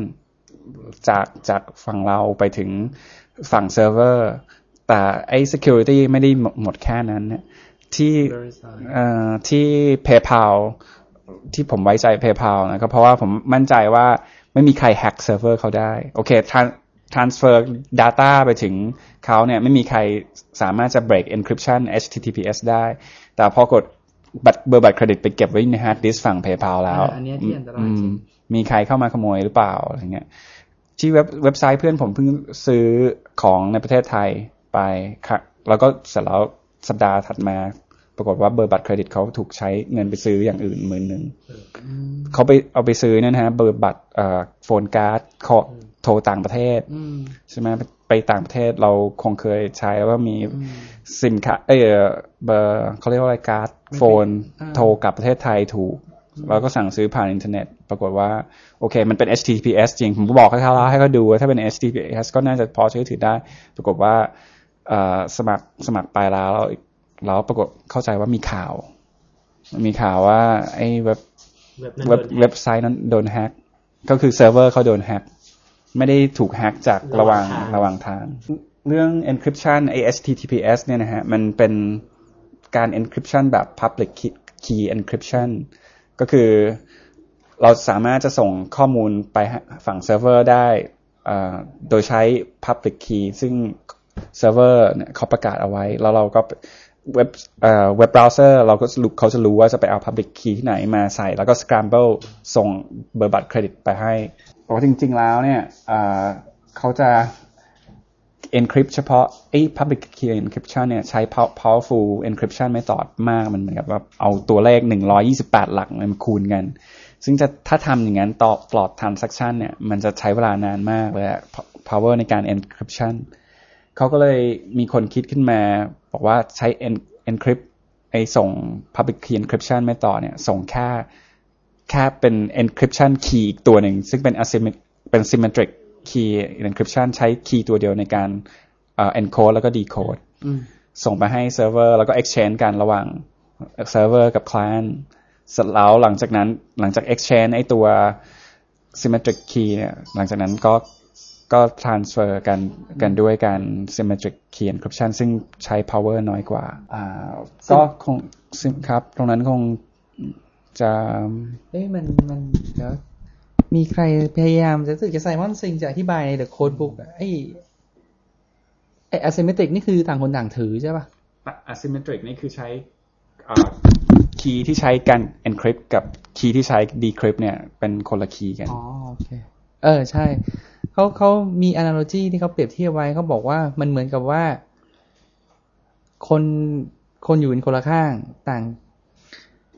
S4: จากจากฝั่งเราไปถึงฝั่งเซิร์ฟเวอร์ แต่ไอ้ security ไม่ได้หมดหมดแค่นั้นเนี่ย ที่เอ่อที่ PayPal ที่ผมไว้ใจ PayPal นะครับเพราะว่าผมมั่นใจว่าไม่มีใครแฮ็กเซิร์ฟเวอร์เขาได้ โอเค tran- transfer data ไปถึงเขาเนี่ยไม่มีใครสามารถจะ break encryption HTTPS ได้ แต่พอกดบัตรเบอร์บัตรเครดิตไปเก็บไว้ใน hard disk ฝั่ง PayPal แล้ว
S2: อ่าอันเนี้ยที่อันตรายจริง
S4: อืมมีใครเข้ามาขโมยหรือเปล่าอะไรเงี้ย ที่เว็บเว็บไซต์เพื่อนผมเพิ่งซื้อของในประเทศไทยไปค่ะแล้วก็เสร็จแล้วสัปดาห์ถัดมา ปรากฏว่าเบอร์บัตรเครดิตเขาถูกใช้เงินไปซื้ออย่างอื่นหมื่นหนึ่งเขาไปเอาไปซื้อเนี่ยนะฮะ เบอร์บัตรเอ่อ phone card ขอโทรต่างประเทศ
S2: อืม
S4: ใช่ไหมไปต่างประเทศเราคงเคยใช้ว่ามีซิมการ์ดเอยเบอร์เขาเรียกว่าอะไร card phone
S2: อ่า
S4: โทรกลับประเทศไทยถูกเราก็สั่งซื้อผ่านอินเทอร์เน็ต ปรากฏว่า โอเค มันเป็น HTTPS จริง ผมก็บอกให้เขาแล้วให้เขาดูว่าถ้าเป็น HTTPS ก็น่าจะพอเชื่อถือได้ ปรากฏว่าเอ่อสมัครสมัครไปแล้ว แล้วแล้วปรากฏเข้าใจว่ามีข่าว มีข่าวว่า ไอ้เว็บเว็บเว็บไซต์นั้นโดนแฮ็กก็คือเซิร์ฟเวอร์เขาโดนแฮ็กไม่ได้ถูกแฮ็กจากระหว่าง
S3: ระหว่างทาง
S4: ระหว่างทาง เรื่อง encryption ไอ้ HTTPS เนี่ยนะฮะ มันเป็นการ encryption แบบ public key- key encryption ก็คือเราสามารถจะส่งข้อมูลไปให้ฝั่งเซิร์ฟเวอร์ได้อ่าโดยใช้ public key ซึ่งเซิร์ฟเวอร์เนี่ยเขาประกาศเอาไว้ แล้วเราก็ เว็บเอ่อเว็บเบราว์เซอร์เราก็รู้เขาจะรู้ว่าจะไปเอา public key ที่ไหนมาใส่ แล้วก็ scramble ส่งเบอร์บัตรเครดิตไปให้เพราะว่าจริง ๆ แล้วเนี่ยเอ่าเขาจะ encrypt เฉพาะไอ้ public key encryption เนี่ยใช้ powerful encryption method มากมันเหมือนกับว่าเอาตัวเลข 128 หลักมาคูณกัน ซึ่งจะถ้าทำอย่างนั้นต่อปลอด transaction เนี่ยมันจะใช้เวลานานมากเลยอะ power ในการ encryption เขาก็เลยมีคนคิดขึ้นมา บอกว่าใช้ en- encrypt ไอ้ส่ง public key encryption method เนี่ย ส่งแค่แค่เป็น encryption key อีกตัวหนึ่ง ซึ่งเป็น asymmetric เป็น symmetric key encryption ใช้ key ตัวเดียวในการเอ่อ encode แล้วก็ decode ส่งไปให้เซิร์ฟเวอร์แล้วก็ exchange กันระหว่างเซิร์ฟเวอร์กับ client เสร็จแล้วหลังจากนั้นหลังจาก exchange ไอตัว symmetric key เนี่ยหลังจากนั้นก็ ก็ transfer กันกันด้วยการ symmetric key encryption ซึ่งใช้ power น้อยกว่าอ่าก็คงซึ่งครับ ตรงนั้นคงจะ
S2: เอ้ยมันมันเดี๋ยวมีใครพยายามจะรู้สึกจะไซมอนซิงจะอธิบายใน The Code Book อะไอ้ไอ้ asymmetric นี่คือต่างคนต่างถือใช่ป่ะ
S4: asymmetric นี่คือใช้key ที่ใช้การ encrypt กับ key ที่ใช้ decrypt เนี่ย เป็นคนละคีย์กัน
S2: อ๋อ โอเค เออ ใช่ เขาเขามี analogy ที่เขาเปรียบเทียบไว้เขาบอกว่ามันเหมือนกับว่า คนคนอยู่เป็นคนละข้างต่าง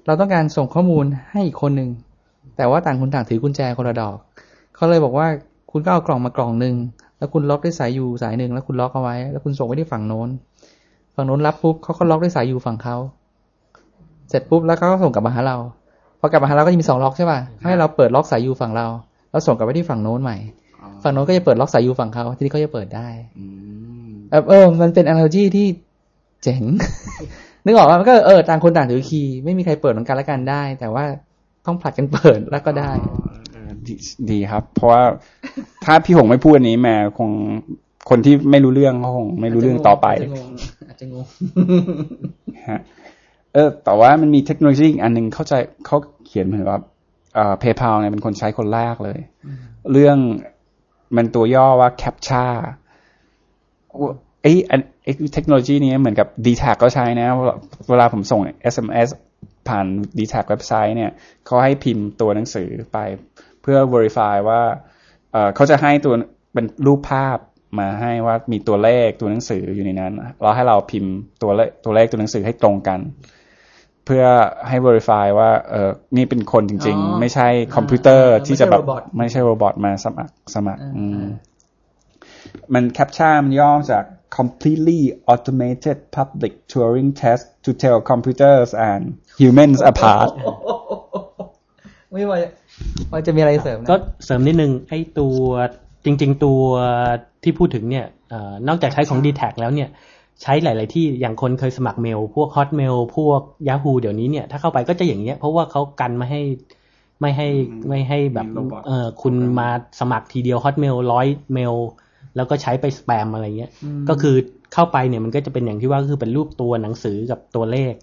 S2: เราต้องการส่งข้อมูลให้อีกคนหนึ่งแต่ว่าต่างคนต่างถือกุญแจคนละดอกเขาเลยบอกว่าคุณก็เอากล่องมากล่องหนึ่งแล้วคุณล็อกด้วยสายยูสายหนึ่งแล้วคุณล็อกเอาไว้ แล้วคุณส่งไปที่ฝั่งโน้น ฝั่งโน้นรับปุ๊บเขาก็ล็อกด้วยสายยูฝั่งเขาเสร็จปุ๊บแล้วเขาก็ส่งกลับมาหาเราพอกลับมาหาเราก็จะมีสองล็อกใช่ป่ะให้เราเปิดล็อกสายยูฝั่งเรา แล้วส่งกลับไปที่ฝั่งโน้นใหม่ ฝั่งโน้นก็จะเปิดล็อกสายยูฝั่งเขาทีนี้เขาจะเปิดได้
S4: อืม
S2: เออเออ มันเป็น analogy ที่เจ๋ง นึกออกว่ามันก็เออต่างคนต่างถือคีย์ไม่มีใครเปิดเหมือนกันและกันได้ แต่ว่าต้องผลัดกันเปิดแล้วก็ได้
S4: เออดีดีครับ เพราะว่าถ้าพี่หงไม่พูดอันนี้แม่คงคนที่ไม่รู้เรื่องเขาคงไม่รู้เรื่องต่อไป
S2: อาจจะงงอาจจะงง
S4: ฮะเออ แต่ว่ามันมีเทคโนโลยีอีกอันหนึ่งเข้าใจเขาเขียนเหมือนว่าเอ่อ PayPal เนี่ยเป็นคนใช้คนแรกเลย เรื่อง มันตัวย่อว่า CAPTCHA ไอ้อันไอ้เทคโนโลยีนี้เหมือนกับ d t แทก็ใช้นะ เวลาผมส่ง SMS ผ่าน d t แทเว็บไซต์เนี่ยเขาให้พิมพ์ตัวหนังสือไป เพื่อ verify ว่าเอ่อเขาจะให้ตัวเป็นรูปภาพมาให้ว่ามีตัวเลขตัวหนังสืออยู่ในนั้น เราให้เราพิมพ์ตัวเลขตัวเลขตัวหนังสือให้ตรงกัน เพื่อให้ verify ว่าเออนี่เป็นคนจริง
S2: อ๋อ
S4: ๆไม่ใช่คอมพิวเตอร์
S2: อ่า
S4: ที่จะแบบ
S2: ไม่ใช่ robot
S4: ไม่ใช่ robot มาสมัครสมัคร
S2: อ่า
S4: อืมมัน CAPTCHA มันย่อมาจาก completely automated public Turing test to tell computers and humans apart
S2: ไม่ว่าว่าจะมีอะไรเสริมนะ
S3: ก็เสริมนิดนึงไอ้ตัวจริง ๆ ตัวที่พูดถึงเนี่ยเออนอกจากใช้ของ d t แทแล้วเนี่ย ใช้หลาย ๆ ที่อย่างคนเคยสมัครเมล พวก Hotmail พวก Yahoo เดี๋ยวนี้เนี่ยถ้าเข้าไปก็จะอย่างเงี้ย เพราะว่าเขากันไม่ให้ไม่ให้ไม่ให้แบบ
S4: มี robot
S3: เออคุณมาสมัครทีเดียว Hotmail ร้อยเมลแล้วก็ใช้ไปสแปมอะไรเงี้ย ก็คือเข้าไปเนี่ยมันก็จะเป็นอย่างที่ว่าก็คือเป็นรูปตัวหนังสือกับตัวเลข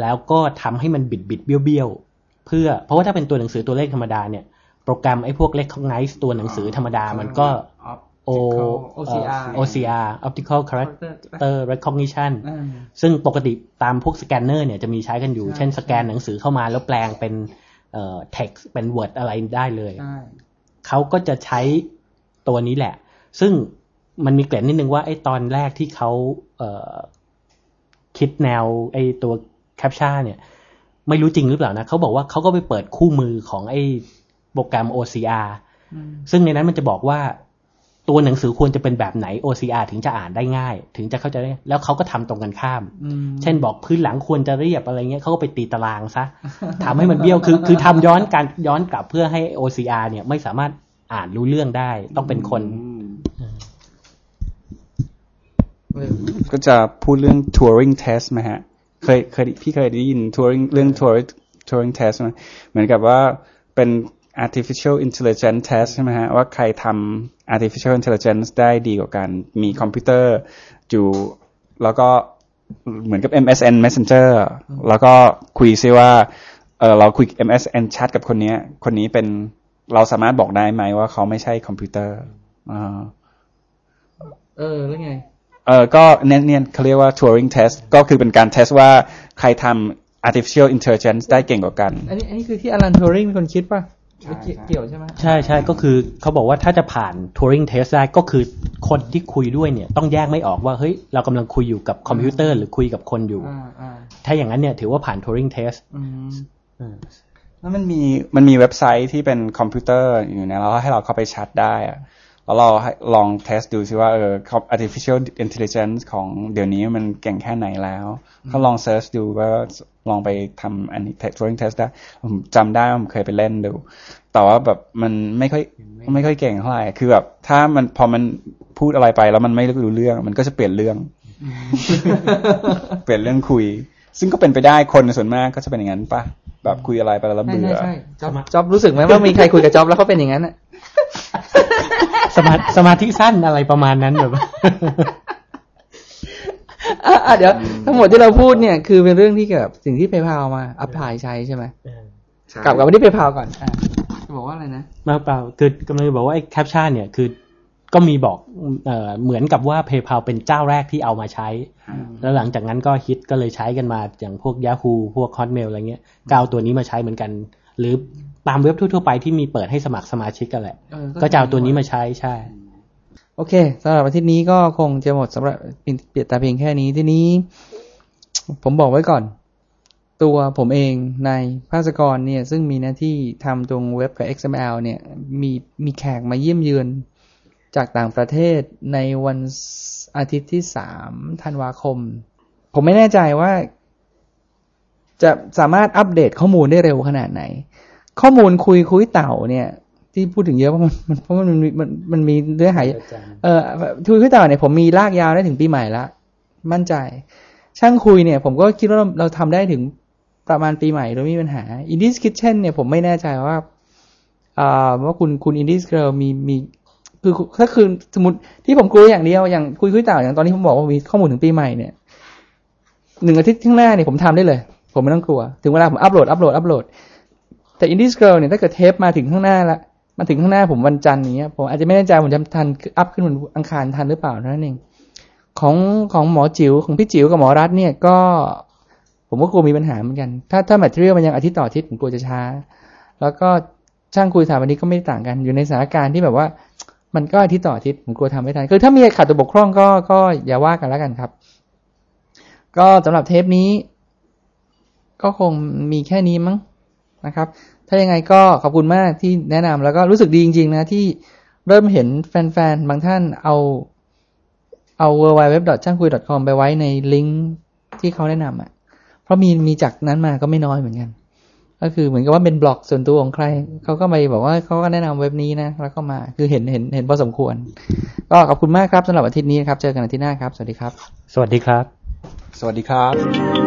S3: แล้วก็ทำให้มันบิดบิดๆเบี้ยวเบี้ยวๆเพื่อเพราะว่าถ้าเป็นตัวหนังสือตัวเลขธรรมดาเนี่ยโปรแกรมไอ้พวก recognize ตัวหนังสือธรรมดามันก็ O
S2: OCR
S3: OCR optical character recognition
S2: อ่า
S3: ซึ่งปกติตามพวกสแกนเนอร์เนี่ยจะมีใช้กันอยู่ เช่นสแกนหนังสือเข้ามาแล้วแปลงเป็นเอ่อ text เป็น word อะไรได้เลย
S2: ใช่
S3: เขาก็จะใช้ตัวนี้แหละ ซึ่งมันมีเกร็ดนิดนึงว่าไอ้ตอนแรกที่เขาเอ่อคิดแนวไอ้ตัวแคปชั่นเนี่ย ไม่รู้จริงหรือเปล่านะเขาบอกว่าเขาก็ไปเปิดคู่มือของไอ้โปรแกรม OCR ซึ่งในนั้นมันจะบอกว่า ตัวหนังสือควรจะเป็นแบบไหน OCR ถึงจะอ่านได้ง่าย ถึงจะเข้าใจได้แล้วเขาก็ทำตรงกันข้าม
S2: อืม
S3: เช่นบอกพื้นหลังควรจะเรียบอะไรเงี้ยเขาก็ไปตีตารางซะทำให้มันเบี้ยวคือ คือทำย้อนการย้อนกลับเพื่อให้ OCR เนี่ยไม่สามารถอ่านรู้เรื่องได้ ต้องเป็นคน
S4: ก็จะพูดเรื่อง Turing test ไหมฮะ เคยเคยพี่เคยได้ยิน Turing เรื่อง Turing Turing test ไหมเหมือนกับว่าเป็น artificial intelligence test ใช่ไหมฮะ ว่าใครทำ artificial intelligence ได้ดีกว่ากัน มีคอมพิวเตอร์อยู่ แล้วก็เหมือนกับ MSN Messenger แล้วก็คุยซิว่าเออเราคุย MSN แชทกับคนเนี้ยคนนี้เป็นเราสามารถบอกได้ไหมว่าเขาไม่ใช่คอมพิวเตอร์อ่า
S2: เออ แล้วไง
S4: เออก็เนี่ยเนี่ยเขาเรียกว่า Turing test ก็คือเป็นการ test ว่าใครทำ artificial intelligence ได้เก่งกว่ากัน
S2: อันนี้อันนี้คือที่ Alan Turing เป็นคนคิดป่ะ
S4: ใช่
S2: เกี่ยวเกี่ยวใช่ไหม
S3: ใช่ใช่ก็คือเขาบอกว่าถ้าจะผ่าน Turing test ได้ก็คือคนที่คุยด้วยเนี่ย ต้องแยกไม่ออกว่าเฮ้ยเรากำลังคุยอยู่กับคอมพิวเตอร์หรือคุยกับคนอยู่
S2: อ่าอ่า
S3: ถ้าอย่างนั้นเนี่ยถือว่าผ่าน Turing test
S2: อืม
S4: แล้วมันมีมันมีเว็บไซต์ที่เป็นคอมพิวเตอร์อยู่นะแล้วให้เราเข้าไปแชทได้อะ แล้วเราให้ลอง test ดูซิว่าเออ artificial intelligence ของเดี๋ยวนี้มันเก่งแค่ไหนแล้วก็ลอง search ดูว่าลองไปทำอันนี้ Turing test ได้ผมจำได้ว่าผมเคยไปเล่นดู แต่ว่าแบบมันไม่ค่อยไม่ค่อยเก่งเท่าไหร่คือแบบถ้ามันพอมันพูดอะไรไปแล้วมันไม่รู้เรื่อง มันก็จะเปลี่ยนเรื่อง เปลี่ยนเรื่องคุย ซึ่งก็เป็นไปได้คนส่วนมากก็จะเป็นอย่างนั้นปะแบบคุยอะไรไปแล้ว
S2: ใช่
S4: เบื่อ
S2: ใช่ใช่จ๊อบจ๊อบรู้สึกไหมว่ามีใครคุยกับจ๊อบแล้วเขาเป็นอย่างนั้นอะ
S3: สมาสมาธิสั้นอะไรประมาณนั้นแบบ
S2: อะอะเดี๋ยว ทั้งหมดที่เราพูดเนี่ย คือเป็นเรื่องที่เกี่ยวกับสิ่งที่ PayPal มา apply ใช้ใช่ไหมกลับกลับมาที่ PayPal ก่อนอะจะบอกว่าอะไรนะ
S3: มาเปล่าคือกำลังจะบอกว่าไอ้ CAPTCHA เนี่ยคือก็มีบอกเอ่อเหมือนกับว่า PayPal เป็นเจ้าแรกที่เอามาใช้ แล้วหลังจากนั้นก็ฮิตก็เลยใช้กันมาอย่างพวก Yahoo พวก Hotmail อะไรเงี้ยก็เอาตัวนี้มาใช้เหมือนกัน หรือตามเว็บทั่วๆไปที่มีเปิดให้สมัครสมาชิกกันแหละ
S2: เออ
S3: ก็จะเอาตัวนี้มาใช้ใช่
S2: โอเคสำหรับอาทิตย์นี้ก็คงจะหมดสำหรับเปลี่ยนแต่เพียงแค่นี้ทีนี้ ผมบอกไว้ก่อน ตัวผมเองในภาสกรเนี่ย ซึ่งมีหน้าที่ทำตรงเว็บกับ XML เนี่ย มีมีแขกมาเยี่ยมเยือนจากต่างประเทศในวันอาทิตย์ที่สามธันวาคม ผมไม่แน่ใจว่า จะสามารถอัปเดตข้อมูลได้เร็วขนาดไหน ข้อมูลคุยคุยเต่าเนี่ย ที่พูดถึงเยอะเพราะมันมันเพราะมันมีมันมันมีเนื้อหาเออคุยคุยต่อเนี่ยผมมีลากยาวได้ถึงปีใหม่ละมั่นใจ ช่างคุยเนี่ย ผมก็คิดว่าเราเราทำได้ถึงประมาณปีใหม่โดยไม่มีปัญหา Indies Kitchen เนี่ยผมไม่แน่ใจว่าอ่าว่าคุณคุณ Indies Girl มีมีคือถ้าคือสมมติที่ผมคุยอย่างเดียวอย่างคุยคุยต่ออย่างตอนนี้ผมบอกว่ามีข้อมูลถึงปีใหม่เนี่ยหนึ่งอาทิตย์ข้างหน้าเนี่ยผมทำได้เลย ผมไม่ต้องกลัว ถึงเวลาผมอัปโหลดอัปโหลดอัปโหลด แต่ Indies Girl เนี่ยถ้าเกิดเทปมาถึงข้างหน้าละมาถึงข้างหน้าผมวันจันทร์อย่างเงี้ผมอาจจะไม่แน่ใจผมจะทันอัพขึ้นวันอังคารทันหรือเปล่านั้นเองของของหมอจิ๋วของพี่จิ๋วกับหมอรัฐเนี่ยก็ผมก็กลัวมีปัญหาเหมือนกัน ถ้าถ้าแมทเทียลมันยังอาทิตย์ต่ออาทิตย์ผมกลัวจะช้า แล้วก็ช่างคุยสถาบันนี้ก็ไม่ต่างกัน อยู่ในสถานการณ์ที่แบบว่า มันก็อาทิตย์ต่ออาทิตย์ผมกลัวทำไม่ทัน คือถ้ามีขาดตัวบกพร่องก็ก็อย่าว่ากันแล้วกันครับ ก็สำหรับเทปนี้ ก็คงมีแค่นี้มั้งนะครับ ถ้ายังไงก็ขอบคุณมากที่แนะนำแล้วก็รู้สึกดีจริง ๆ นะที่เริ่มเห็นแฟนๆ บางท่านเอาเอา w w w ช่างคุย .com ไปไว้ในลิงก์ที่เขาแนะนำอะ เพราะมีมีจากนั้นมาก็ไม่น้อยเหมือนกัน ก็คือเหมือนกับว่าเป็นบล็อกส่วนตัวของใคร เขาก็ไปบอกว่าเขาก็แนะนำเว็บนี้นะ แล้วก็มาคือเห็นเห็นเห็นพอสมควร ก็ขอบคุณมากครับสำหรับอาทิตย์นี้นะครับ เจอกันอาทิตย์หน้าครับ สวัสดีครับ
S3: สวัสดีครับ
S4: สวัสดีครับ